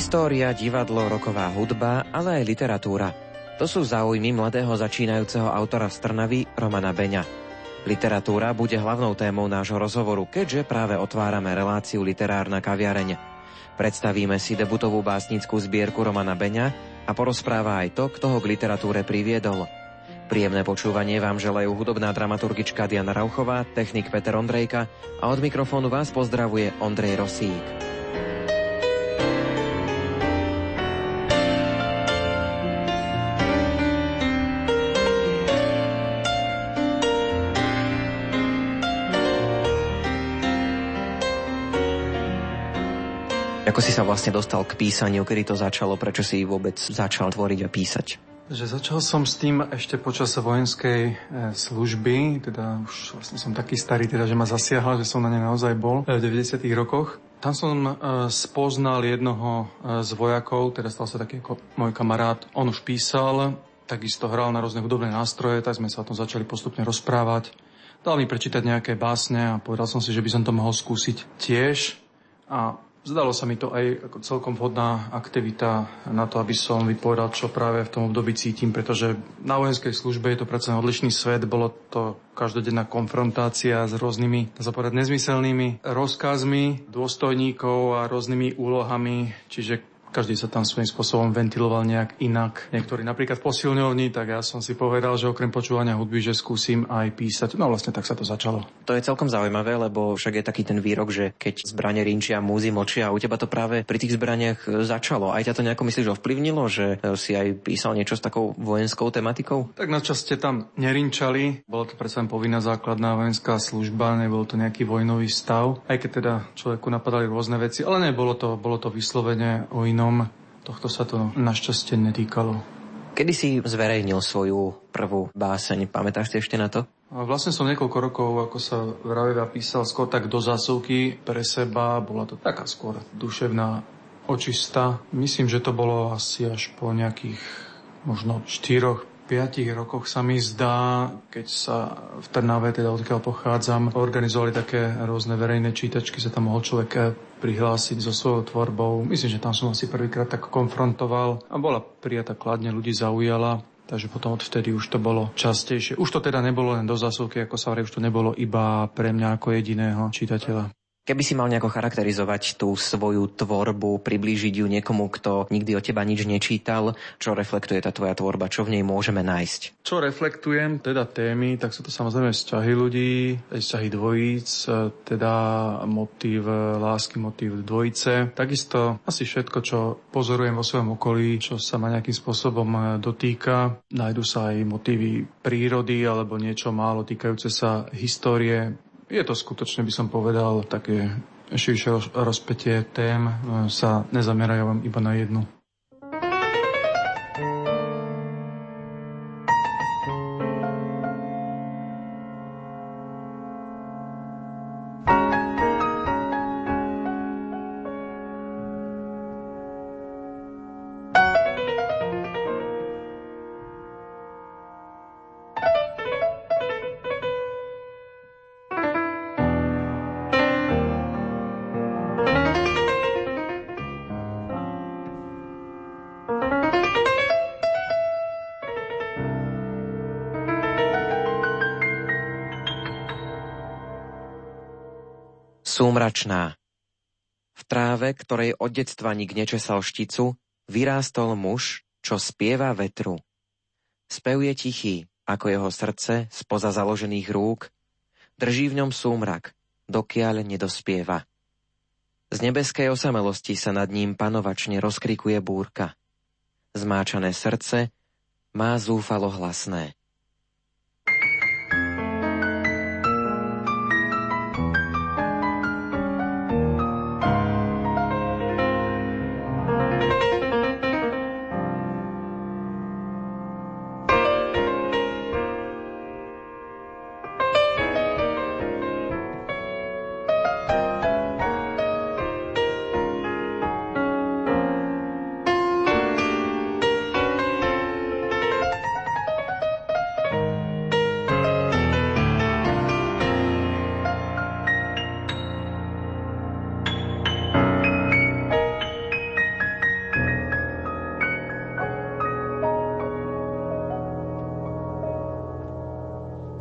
História, divadlo, roková hudba, ale aj literatúra. To sú záujmy mladého začínajúceho autora z Trnavy Romana Beňa. Literatúra bude hlavnou témou nášho rozhovoru, keďže práve otvárame reláciu Literárna kaviareň. Predstavíme si debutovú básnickú zbierku Romana Beňa a porozpráva aj to, kto ho k literatúre priviedol. Príjemné počúvanie vám želajú hudobná dramaturgička Diana Rauchová, technik Peter Ondrejka a od mikrofónu vás pozdravuje Ondrej Rosík. Ako si sa vlastne dostal k písaniu, kedy to začalo, prečo si vôbec začal tvoriť a písať? Že začal som s tým ešte počas vojenskej e, služby, teda už vlastne som taký starý, teda, že ma zasiahla, že som na ne naozaj bol v 90. rokoch. Tam som e, spoznal jednoho e, z vojakov, teda stal sa taký ako môj kamarát. On už písal, takisto hral na rôzne hudobné nástroje, tak sme sa o tom začali postupne rozprávať. Dal mi prečítať nejaké básne a povedal som si, že by som to mohol skúsiť tiež. A Zdalo sa mi to aj celkom vhodná aktivita na to, aby som vypovedal, čo práve v tom období cítim, pretože na vojenskej službe je to predsa odlišný svet, bolo to každodenná konfrontácia s rôznymi, zapovedať, nezmyselnými rozkazmi dôstojníkov a rôznymi úlohami, čiže každý sa tam svojím spôsobom ventiloval nejak inak. Niektorí napríklad v posilňovni, tak ja som si povedal, že okrem počúvania hudby, že skúsim aj písať. No vlastne tak sa to začalo. To je celkom zaujímavé, lebo však je taký ten výrok, že keď zbranie rinčia, múzy močia a u teba to práve pri tých zbraniach začalo. Aj ťa to nejako myslíš ovplyvnilo, že si aj písal niečo s takou vojenskou tematikou? Tak na časte tam nerinčali. Bolo to predsa povinná základná vojenská služba, nebol to nejaký vojnový stav. Aj keď teda človeku napadali rôzne veci, ale nebolo to, bolo to vyslovene o inom inom. Tohto sa to našťastie netýkalo. Kedy si zverejnil svoju prvú báseň? Pamätáš si ešte na to? Vlastne som niekoľko rokov, ako sa vravia, písal skôr tak do zásuvky pre seba. Bola to taká skôr duševná očista. Myslím, že to bolo asi až po nejakých možno 4 piatich rokoch sa mi zdá, keď sa v Trnave, teda odkiaľ pochádzam, organizovali také rôzne verejné čítačky, sa tam mohol človek eh, prihlásiť so svojou tvorbou. Myslím, že tam som asi prvýkrát tak konfrontoval a bola prijatá kladne, ľudí zaujala. Takže potom odvtedy už to bolo častejšie. Už to teda nebolo len do zásuvky, ako sa hovorí, už to nebolo iba pre mňa ako jediného čitateľa. Keby si mal nejako charakterizovať tú svoju tvorbu, priblížiť ju niekomu, kto nikdy o teba nič nečítal, čo reflektuje tá tvoja tvorba, čo v nej môžeme nájsť? Čo reflektujem, teda témy, tak sú to samozrejme vzťahy ľudí, vzťahy dvojíc, teda motív lásky, motív dvojice. Takisto asi všetko, čo pozorujem vo svojom okolí, čo sa ma nejakým spôsobom dotýka. Nájdu sa aj motívy prírody alebo niečo málo týkajúce sa histórie je to skutočne, by som povedal, také širšie rozpetie tém sa nezamerajú iba na jednu. Súmračná. V tráve, ktorej od detstva nik nečesal šticu, vyrástol muž, čo spieva vetru. Spev je tichý, ako jeho srdce spoza založených rúk, drží v ňom súmrak, dokiaľ nedospieva. Z nebeskej osamelosti sa nad ním panovačne rozkrikuje búrka. Zmáčané srdce má zúfalo hlasné.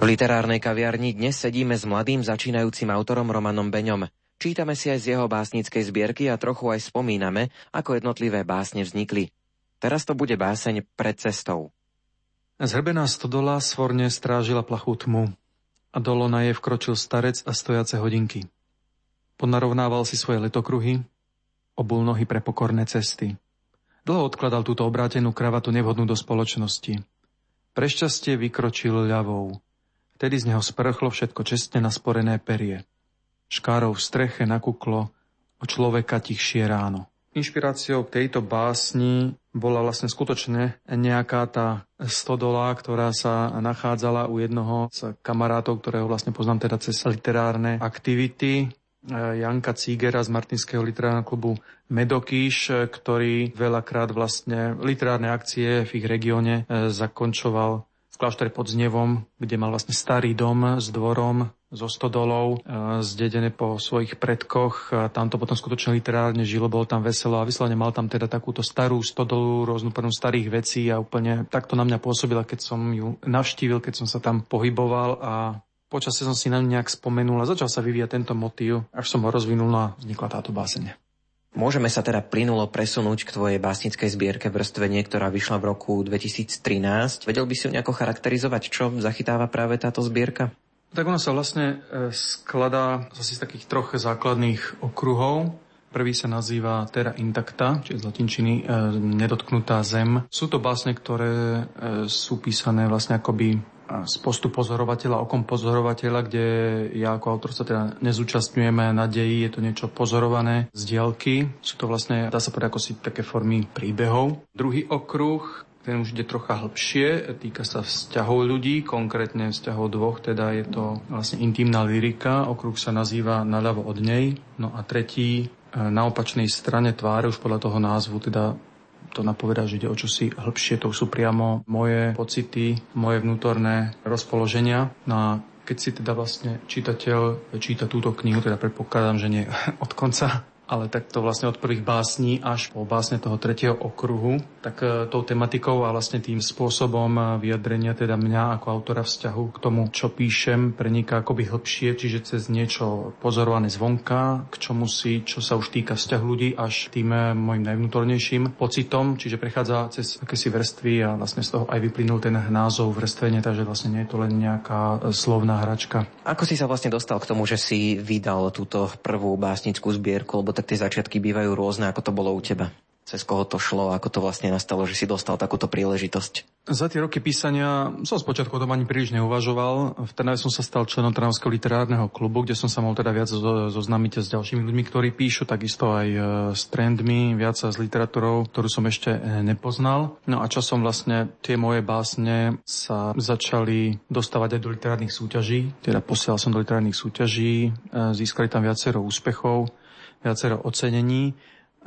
Literárnej kaviarni dnes sedíme s mladým začínajúcim autorom Romanom Beňom. Čítame si aj z jeho básnickej zbierky a trochu aj spomíname, ako jednotlivé básne vznikli. Teraz to bude báseň pred cestou. Zhrbená stodola svorne strážila plachú tmu a dolo na jej vkročil starec a stojace hodinky. Ponarovnával si svoje letokruhy, obul nohy pre pokorné cesty. Dlho odkladal túto obrátenú kravatu nevhodnú do spoločnosti. Prešťastie vykročil ľavou. Vtedy z neho sprchlo všetko čestne nasporené perie. Škárov v streche nakuklo o človeka tichšie ráno. Inšpiráciou k tejto básni bola vlastne skutočne nejaká tá stodola, ktorá sa nachádzala u jednoho z kamarátov, ktorého vlastne poznám teda cez literárne aktivity. Janka Cígera z Martinského literárneho klubu Medokíš, ktorý veľakrát vlastne literárne akcie v ich regióne e, zakončoval kláštore pod Znevom, kde mal vlastne starý dom s dvorom, zo stodolov, e, zdedené po svojich predkoch. Tam to potom skutočne literárne žilo, bolo tam veselo a vyslovene mal tam teda takúto starú stodolu, rôznu plnú starých vecí a úplne takto na mňa pôsobila, keď som ju navštívil, keď som sa tam pohyboval a počasie som si na ňu nejak spomenul a začal sa vyvíjať tento motív, až som ho rozvinul a vznikla táto báseň. Môžeme sa teda plynulo presunúť k tvojej básnickej zbierke vrstvenie, ktorá vyšla v roku 2013. Vedel by si ju nejako charakterizovať, čo zachytáva práve táto zbierka? Tak ona sa vlastne e, skladá z takých troch základných okruhov. Prvý sa nazýva Terra Intacta, čiže z latinčiny e, nedotknutá zem. Sú to básne, ktoré e, sú písané vlastne akoby z postu pozorovateľa, okom pozorovateľa, kde ja ako autor sa teda nezúčastňujeme na deji, je to niečo pozorované z diaľky. Sú to vlastne, dá sa povedať, ako si také formy príbehov. Druhý okruh, ten už ide trocha hlbšie, týka sa vzťahov ľudí, konkrétne vzťahov dvoch, teda je to vlastne intimná lyrika, okruh sa nazýva Naľavo od nej. No a tretí, e, na opačnej strane tváre, už podľa toho názvu, teda to napovedá, že ide o čosi hĺbšie, to sú priamo moje pocity, moje vnútorné rozpoloženia. No a keď si teda vlastne čitateľ číta túto knihu, teda predpokladám, že nie od konca, ale takto vlastne od prvých básní až po básne toho tretieho okruhu, tak e, tou tematikou a vlastne tým spôsobom e, vyjadrenia teda mňa ako autora vzťahu k tomu, čo píšem, preniká akoby hĺbšie, čiže cez niečo pozorované zvonka, k čomu si, čo sa už týka vzťahu ľudí, až tým e, môjim najvnútornejším pocitom, čiže prechádza cez akési vrstvy a vlastne z toho aj vyplynul ten názov vrstvenie, takže vlastne nie je to len nejaká slovná hračka. Ako si sa vlastne dostal k tomu, že si vydal túto prvú básnickú zbierku, lebo tak tie začiatky bývajú rôzne, ako to bolo u teba cez koho to šlo, ako to vlastne nastalo, že si dostal takúto príležitosť? Za tie roky písania som spočiatku o tom ani príliš neuvažoval. V Trnave som sa stal členom Trnavského literárneho klubu, kde som sa mohol teda viac zoznámiť s ďalšími ľuďmi, ktorí píšu, takisto aj e, s trendmi, viac s literatúrou, ktorú som ešte e, nepoznal. No a časom vlastne tie moje básne sa začali dostávať aj do literárnych súťaží, teda posielal som do literárnych súťaží, e, získali tam viacero úspechov viacero ocenení.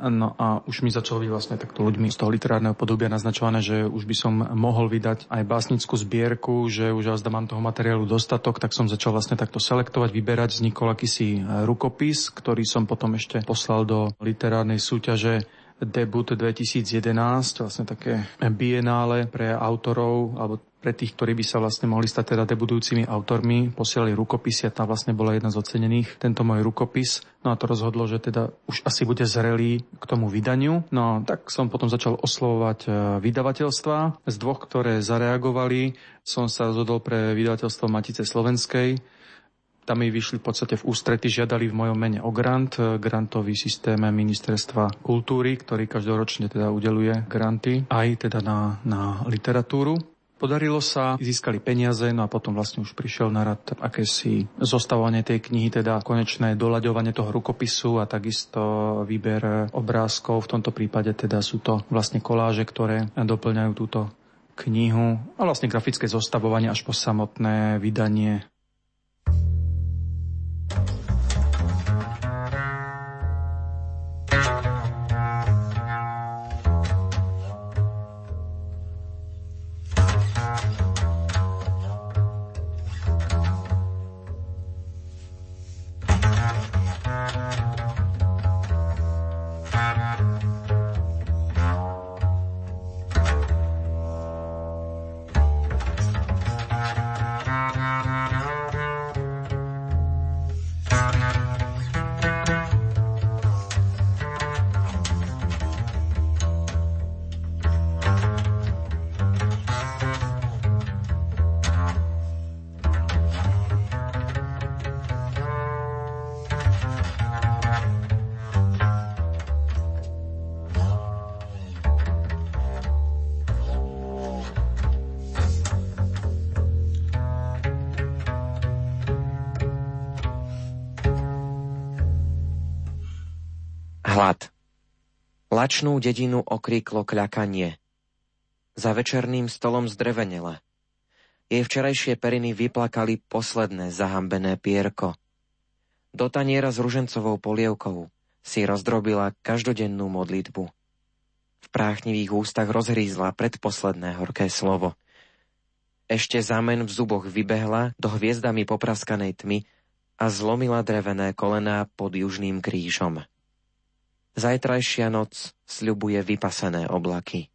No a už mi začalo byť vlastne takto ľuďmi z toho literárneho podobia naznačované, že už by som mohol vydať aj básnickú zbierku, že už azda mám toho materiálu dostatok, tak som začal vlastne takto selektovať, vyberať. Vznikol akýsi rukopis, ktorý som potom ešte poslal do literárnej súťaže debut 2011, vlastne také bienále pre autorov alebo pre tých, ktorí by sa vlastne mohli stať teda debudujúcimi autormi, posielali rukopis a tá vlastne bola jedna z ocenených, tento môj rukopis. No a to rozhodlo, že teda už asi bude zrelý k tomu vydaniu. No tak som potom začal oslovovať e, vydavateľstva. Z dvoch, ktoré zareagovali, som sa rozhodol pre vydavateľstvo Matice Slovenskej, tam mi vyšli v podstate v ústrety, žiadali v mojom mene o grant, e, grantový systém ministerstva kultúry, ktorý každoročne teda udeluje granty aj teda na, na literatúru. Podarilo sa, získali peniaze, no a potom vlastne už prišiel na rad akési zostavovanie tej knihy, teda konečné doľaďovanie toho rukopisu a takisto výber obrázkov. V tomto prípade teda sú to vlastne koláže, ktoré doplňajú túto knihu a vlastne grafické zostavovanie až po samotné vydanie Lačnú dedinu okríklo kľakanie. Za večerným stolom zdrevenela. Jej včerajšie periny vyplakali posledné zahambené pierko. Do taniera s ružencovou polievkou si rozdrobila každodennú modlitbu. V práchnivých ústach rozhrízla predposledné horké slovo. Ešte zamen v zuboch vybehla do hviezdami popraskanej tmy a zlomila drevené kolená pod južným krížom. Zajtrajšia noc sľubuje vypasené oblaky.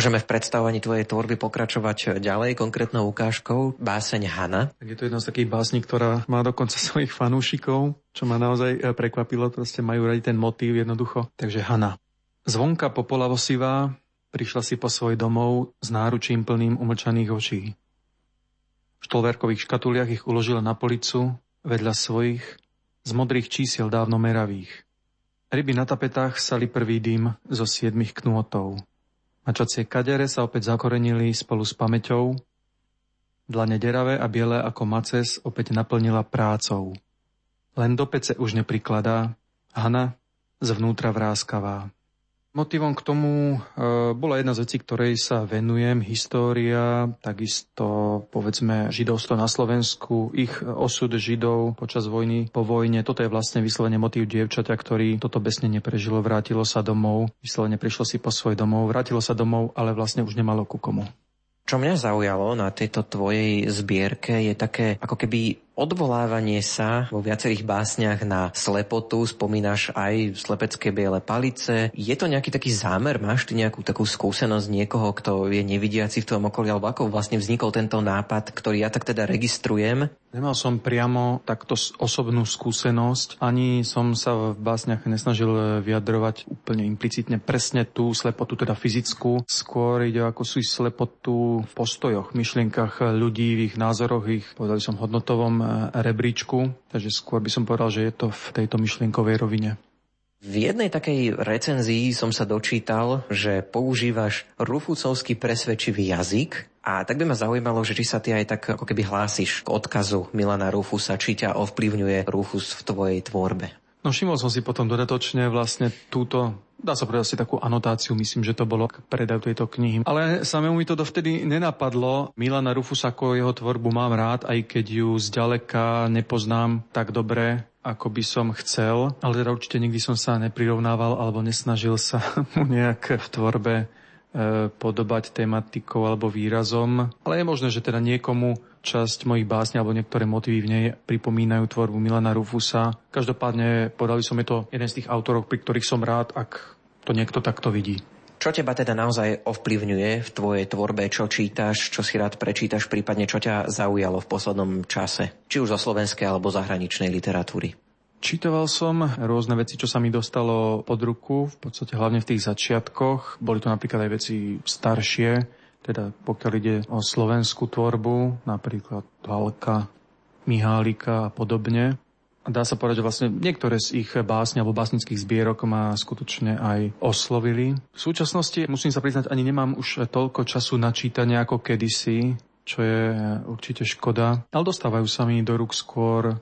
Môžeme v predstavovaní tvojej tvorby pokračovať ďalej konkrétnou ukážkou báseň Hana. Tak je to jedna z takých básní, ktorá má dokonca svojich fanúšikov, čo ma naozaj e, prekvapilo, proste majú radi ten motív jednoducho. Takže Hana. Zvonka popolavosivá prišla si po svoj domov s náručím plným umlčaných očí. V štolverkových škatuliach ich uložila na policu vedľa svojich z modrých čísiel dávno meravých. Ryby na tapetách sali prvý dým zo siedmých knôtov. Mačacie kadere sa opäť zakorenili spolu s pamäťou. Dlane deravé a biele ako maces opäť naplnila prácou. Len do pece už neprikladá, Hana zvnútra vráskavá. Motivom k tomu e, bola jedna z vecí, ktorej sa venujem, história, takisto povedzme židovstvo na Slovensku, ich osud židov počas vojny, po vojne. Toto je vlastne vyslovene motív dievčaťa, ktorý toto besne neprežilo, vrátilo sa domov, vyslovene prišlo si po svoj domov, vrátilo sa domov, ale vlastne už nemalo ku komu. Čo mňa zaujalo na tejto tvojej zbierke je také ako keby odvolávanie sa vo viacerých básniach na slepotu, spomínaš aj slepecké biele palice. Je to nejaký taký zámer? Máš ty nejakú takú skúsenosť niekoho, kto je nevidiaci v tom okolí, alebo ako vlastne vznikol tento nápad, ktorý ja tak teda registrujem? Nemal som priamo takto osobnú skúsenosť, ani som sa v básniach nesnažil vyjadrovať úplne implicitne presne tú slepotu, teda fyzickú. Skôr ide o akú slepotu v postojoch, myšlienkach ľudí, v ich názoroch, ich, povedali som, hodnotovom rebríčku, takže skôr by som povedal, že je to v tejto myšlienkovej rovine. V jednej takej recenzii som sa dočítal, že používaš rufusovský presvedčivý jazyk a tak by ma zaujímalo, že či sa ty aj tak ako keby hlásiš k odkazu Milana Rufusa, či ťa ovplyvňuje Rufus v tvojej tvorbe. No všimol som si potom dodatočne vlastne túto dá sa povedať asi takú anotáciu, myslím, že to bolo k predaju tejto knihy. Ale samému mi to dovtedy nenapadlo. Milana Rufus ako jeho tvorbu mám rád, aj keď ju zďaleka nepoznám tak dobre, ako by som chcel, ale teda určite nikdy som sa neprirovnával alebo nesnažil sa mu nejak v tvorbe e, podobať tematikou alebo výrazom. Ale je možné, že teda niekomu časť mojich básní alebo niektoré motívy v nej pripomínajú tvorbu Milana Rufusa. Každopádne podali som je to jeden z tých autorov, pri ktorých som rád, ak to niekto takto vidí. Čo teba teda naozaj ovplyvňuje v tvojej tvorbe, čo čítaš, čo si rád prečítaš, prípadne čo ťa zaujalo v poslednom čase, či už zo slovenskej alebo zahraničnej literatúry? Čítoval som rôzne veci, čo sa mi dostalo pod ruku, v podstate hlavne v tých začiatkoch. Boli to napríklad aj veci staršie, teda pokiaľ ide o slovenskú tvorbu, napríklad Halka, Mihálika a podobne. Dá sa povedať, že vlastne niektoré z ich básne alebo básnických zbierok ma skutočne aj oslovili. V súčasnosti, musím sa priznať, ani nemám už toľko času na čítanie ako kedysi, čo je určite škoda. Ale dostávajú sa mi do rúk skôr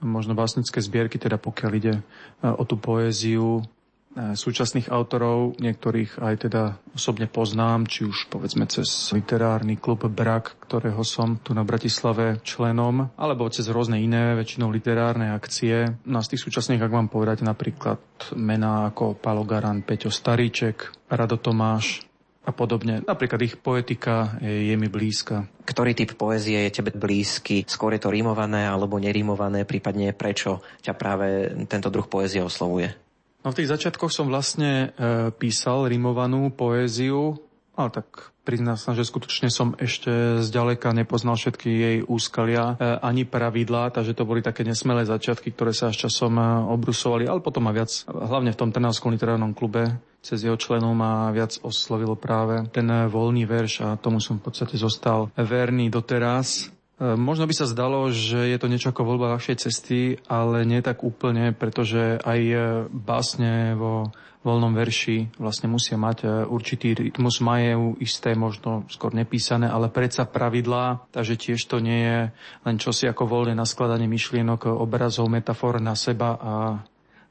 možno básnické zbierky, teda pokiaľ ide o tú poéziu súčasných autorov, niektorých aj teda osobne poznám, či už povedzme cez literárny klub Brak, ktorého som tu na Bratislave členom, alebo cez rôzne iné, väčšinou literárne akcie. No z tých súčasných, ak mám povedať napríklad mená ako Palo Garan, Peťo Staríček, Rado Tomáš, a podobne. Napríklad ich poetika je, je mi blízka. Ktorý typ poézie je tebe blízky? Skôr je to rímované alebo nerímované, prípadne prečo ťa práve tento druh poézie oslovuje? No v tých začiatkoch som vlastne e, písal rimovanú poéziu, ale tak priznám sa, že skutočne som ešte zďaleka nepoznal všetky jej úskalia e, ani pravidlá, takže to boli také nesmelé začiatky, ktoré sa až časom e, obrusovali, ale potom ma viac, hlavne v tom Trnavskom literárnom klube, cez jeho členov ma viac oslovilo práve ten voľný verš a tomu som v podstate zostal verný doteraz. E, možno by sa zdalo, že je to niečo ako voľba ľahšej cesty, ale nie tak úplne, pretože aj e, básne vo voľnom verši vlastne musia mať e, určitý rytmus, majú isté, možno skôr nepísané, ale predsa pravidlá, takže tiež to nie je len čosi ako voľné naskladanie myšlienok, obrazov, metafor na seba a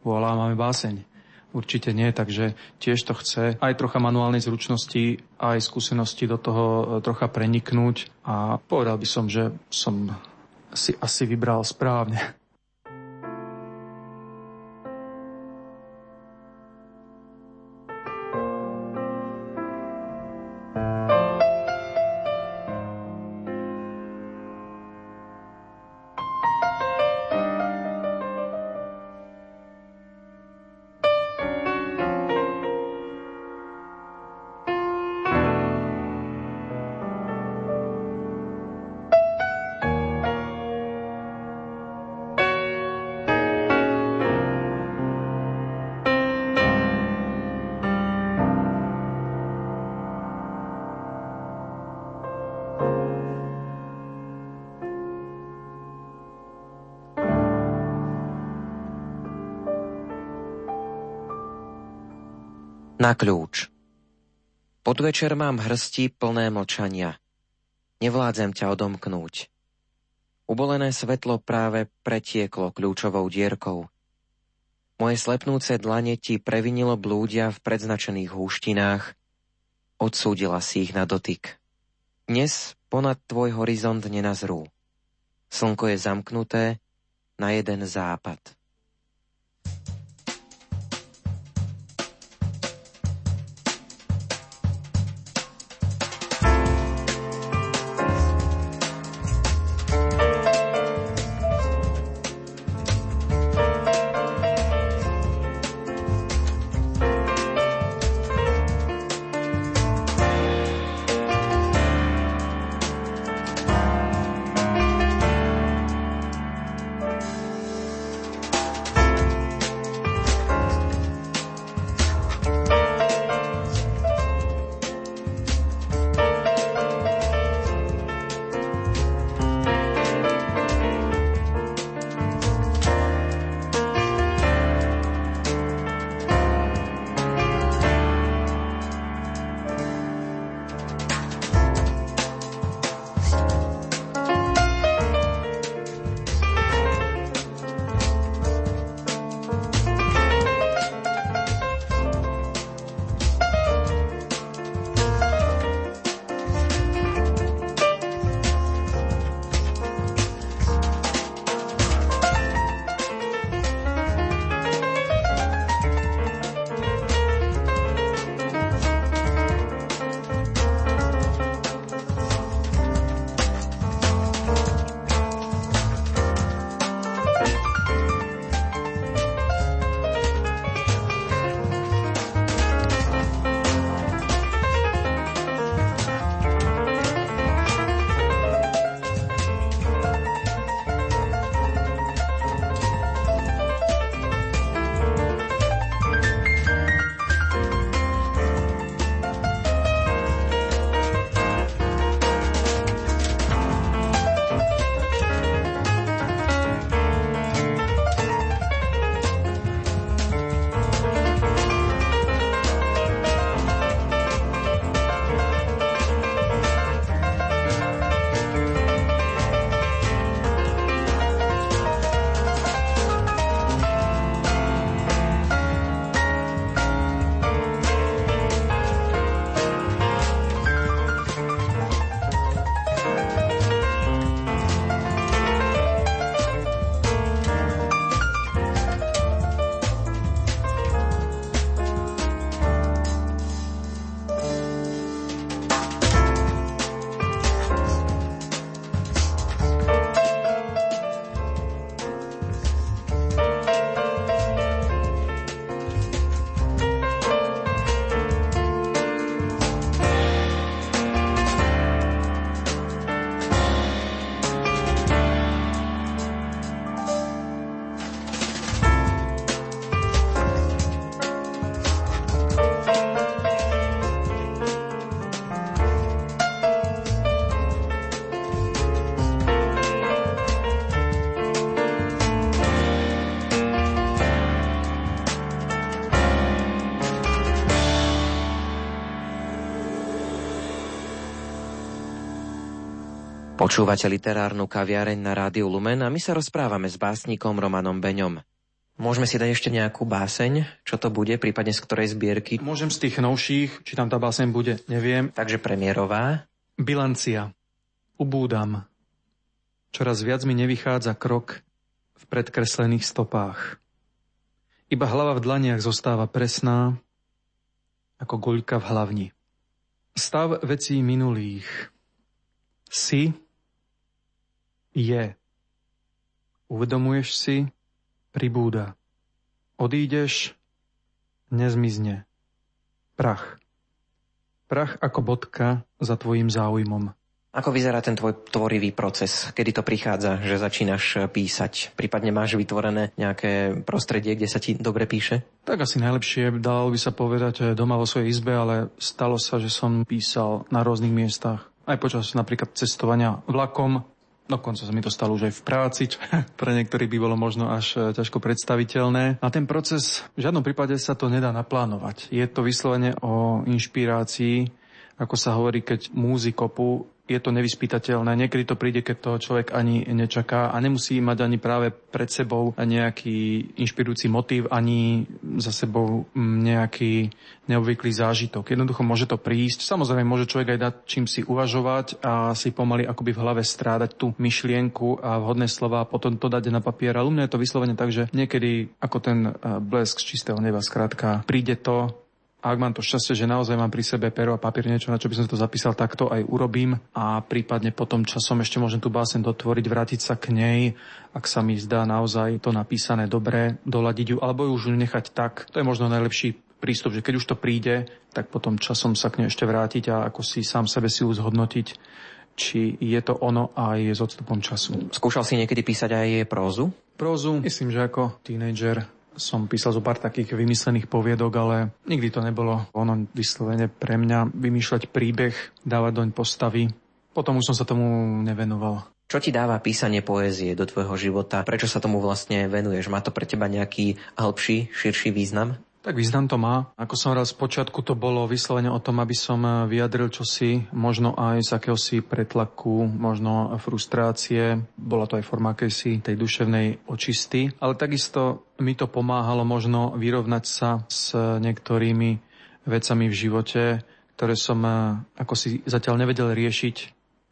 voilà, máme báseň. Určite nie, takže tiež to chce aj trocha manuálnej zručnosti, aj skúsenosti do toho e, trocha preniknúť a povedal by som, že som si asi vybral správne. Na kľúč. Podvečer mám hrsti plné mlčania. Nevládzem ťa odomknúť. Ubolené svetlo práve pretieklo kľúčovou dierkou. Moje slepnúce dlane ti previnilo blúdia v predznačených húštinách, odsúdila si ich na dotyk. Dnes ponad tvoj horizont nenazrú. Slnko je zamknuté na jeden západ. Počúvate literárnu kaviareň na rádiu Lumen a my sa rozprávame s básnikom Romanom Beňom. Môžeme si dať ešte nejakú báseň, čo to bude, prípadne z ktorej zbierky? Môžem z tých novších, či tam tá báseň bude, neviem. Takže premiérová. Bilancia. Ubúdam. Čoraz viac mi nevychádza krok v predkreslených stopách. Iba hlava v dlaniach zostáva presná, ako guľka v hlavni. Stav vecí minulých. Si je. Uvedomuješ si, pribúda. Odídeš, nezmizne. Prach. Prach ako bodka za tvojim záujmom. Ako vyzerá ten tvoj tvorivý proces? Kedy to prichádza, že začínaš písať? Prípadne máš vytvorené nejaké prostredie, kde sa ti dobre píše? Tak asi najlepšie dalo by sa povedať doma vo svojej izbe, ale stalo sa, že som písal na rôznych miestach. Aj počas napríklad cestovania vlakom, Dokonca sa mi to stalo už aj v práci, čo pre niektorých by bolo možno až e, ťažko predstaviteľné. A ten proces v žiadnom prípade sa to nedá naplánovať. Je to vyslovene o inšpirácii, ako sa hovorí, keď múzy kopu je to nevyspytateľné. Niekedy to príde, keď to človek ani nečaká a nemusí mať ani práve pred sebou nejaký inšpirujúci motív, ani za sebou nejaký neobvyklý zážitok. Jednoducho môže to prísť. Samozrejme, môže človek aj dať čím si uvažovať a si pomaly akoby v hlave strádať tú myšlienku a vhodné slova a potom to dať na papier. Ale u mňa je to vyslovene tak, že niekedy ako ten eh, blesk z čistého neba, skrátka, príde to, ak mám to šťastie, že naozaj mám pri sebe pero a papier niečo, na čo by som to zapísal, tak to aj urobím a prípadne potom časom ešte môžem tú básen dotvoriť, vrátiť sa k nej, ak sa mi zdá naozaj to napísané dobre, doladiť ju, alebo ju už nechať tak. To je možno najlepší prístup, že keď už to príde, tak potom časom sa k nej ešte vrátiť a ako si sám sebe si uzhodnotiť, či je to ono aj s odstupom času. Skúšal si niekedy písať aj prózu? Prózu, myslím, že ako tínejdžer som písal zo pár takých vymyslených poviedok, ale nikdy to nebolo ono vyslovene pre mňa vymýšľať príbeh, dávať doň postavy. Potom už som sa tomu nevenoval. Čo ti dáva písanie poézie do tvojho života? Prečo sa tomu vlastne venuješ? Má to pre teba nejaký hĺbší, širší význam? Tak význam to má. Ako som raz počiatku to bolo vyslovene o tom, aby som vyjadril čosi, možno aj z akéhosi pretlaku, možno frustrácie. Bola to aj forma akejsi tej duševnej očisty. Ale takisto mi to pomáhalo možno vyrovnať sa s niektorými vecami v živote, ktoré som ako si zatiaľ nevedel riešiť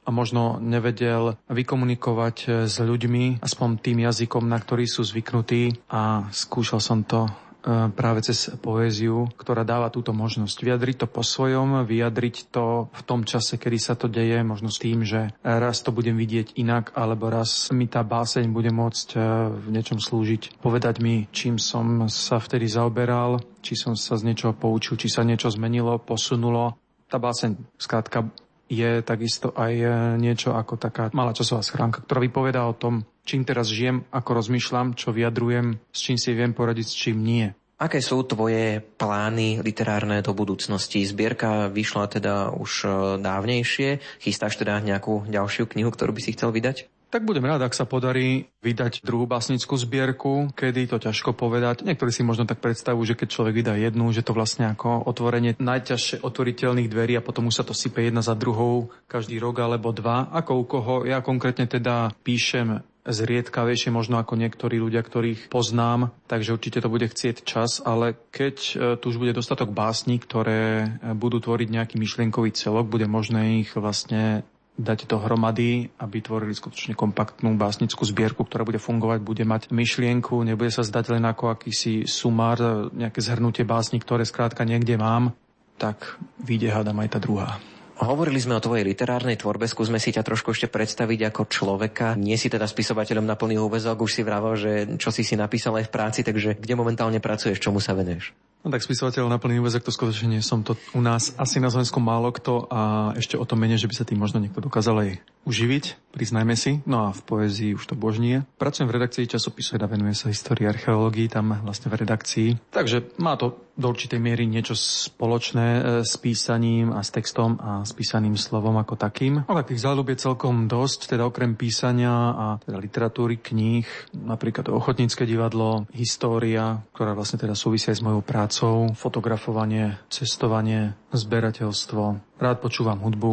a možno nevedel vykomunikovať s ľuďmi, aspoň tým jazykom, na ktorý sú zvyknutí a skúšal som to práve cez poéziu, ktorá dáva túto možnosť vyjadriť to po svojom, vyjadriť to v tom čase, kedy sa to deje, možno s tým, že raz to budem vidieť inak, alebo raz mi tá báseň bude môcť e, v niečom slúžiť, povedať mi, čím som sa vtedy zaoberal, či som sa z niečoho poučil, či sa niečo zmenilo, posunulo. Tá báseň skrátka je takisto aj e, niečo ako taká malá časová schránka, ktorá vypovedá o tom, čím teraz žijem, ako rozmýšľam, čo vyjadrujem, s čím si viem poradiť, s čím nie. Aké sú tvoje plány literárne do budúcnosti? Zbierka vyšla teda už e, dávnejšie. Chystáš teda nejakú ďalšiu knihu, ktorú by si chcel vydať? Tak budem rád, ak sa podarí vydať druhú básnickú zbierku, kedy to ťažko povedať. Niektorí si možno tak predstavujú, že keď človek vydá jednu, že to vlastne ako otvorenie najťažšie otvoriteľných dverí a potom už sa to sype jedna za druhou každý rok alebo dva. Ako u koho ja konkrétne teda píšem zriedkavejšie možno ako niektorí ľudia, ktorých poznám, takže určite to bude chcieť čas, ale keď e, tu už bude dostatok básní, ktoré e, budú tvoriť nejaký myšlienkový celok, bude možné ich vlastne dať dohromady, aby tvorili skutočne kompaktnú básnickú zbierku, ktorá bude fungovať, bude mať myšlienku, nebude sa zdať len ako akýsi sumár, nejaké zhrnutie básni, ktoré skrátka niekde mám, tak vyjde hádam aj tá druhá. Hovorili sme o tvojej literárnej tvorbe, skúsme si ťa trošku ešte predstaviť ako človeka. Nie si teda spisovateľom na plný úvezok, už si vravel, že čo si si napísal aj v práci, takže kde momentálne pracuješ, čomu sa venuješ? No tak spisovateľ na plný úvezok to skutočne nie som. To u nás asi na Slovensku málo kto a ešte o tom menej, že by sa tým možno niekto dokázal aj uživiť, priznajme si. No a v poézii už to božnie. Pracujem v redakcii časopisu, teda venuje sa histórii archeológii, tam vlastne v redakcii. Takže má to do určitej miery niečo spoločné e, s písaním a s textom a s písaným slovom ako takým. No tak tých záľub je celkom dosť, teda okrem písania a teda literatúry, kníh, napríklad ochotnícke divadlo, história, ktorá vlastne teda súvisia aj s mojou prácou, fotografovanie, cestovanie, zberateľstvo. Rád počúvam hudbu,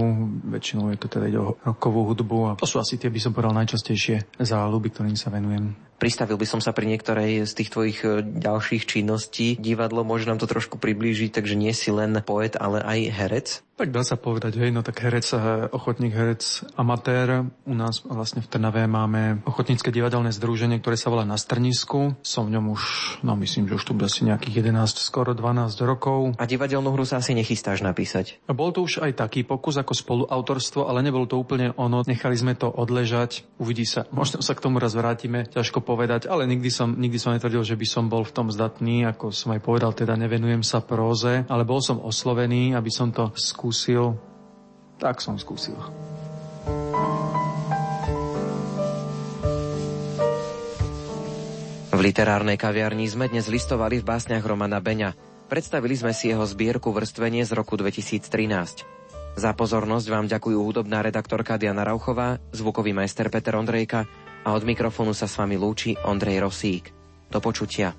väčšinou je to teda ide o rokovú hudbu a to sú asi tie, by som povedal, najčastejšie záľuby, ktorým sa venujem. Pristavil by som sa pri niektorej z tých tvojich e, ďalších činností. Divadlo môže nám to trošku priblížiť, takže nie si len poet, ale aj herec? Tak dá sa povedať, hej, no tak herec, eh, ochotník, herec, amatér. U nás vlastne v Trnave máme ochotnícke divadelné združenie, ktoré sa volá Na Strnisku. Som v ňom už, no myslím, že už tu bude asi nejakých 11, skoro 12 rokov. A divadelnú hru sa asi nechystáš napísať? Bol to už aj taký pokus ako spoluautorstvo, ale nebolo to úplne ono. Nechali sme to odležať, uvidí sa. Možno sa k tomu raz vrátime, ťažko povedať, ale nikdy som, nikdy som netvrdil, že by som bol v tom zdatný, ako som aj povedal, teda nevenujem sa próze, ale bol som oslovený, aby som to skúsil tak som skúsil. V literárnej kaviarni sme dnes listovali v básniach Romana Beňa. Predstavili sme si jeho zbierku Vrstvenie z roku 2013. Za pozornosť vám ďakujú hudobná redaktorka Diana Rauchová, zvukový majster Peter Ondrejka a od mikrofónu sa s vami lúči Ondrej Rosík. Do počutia.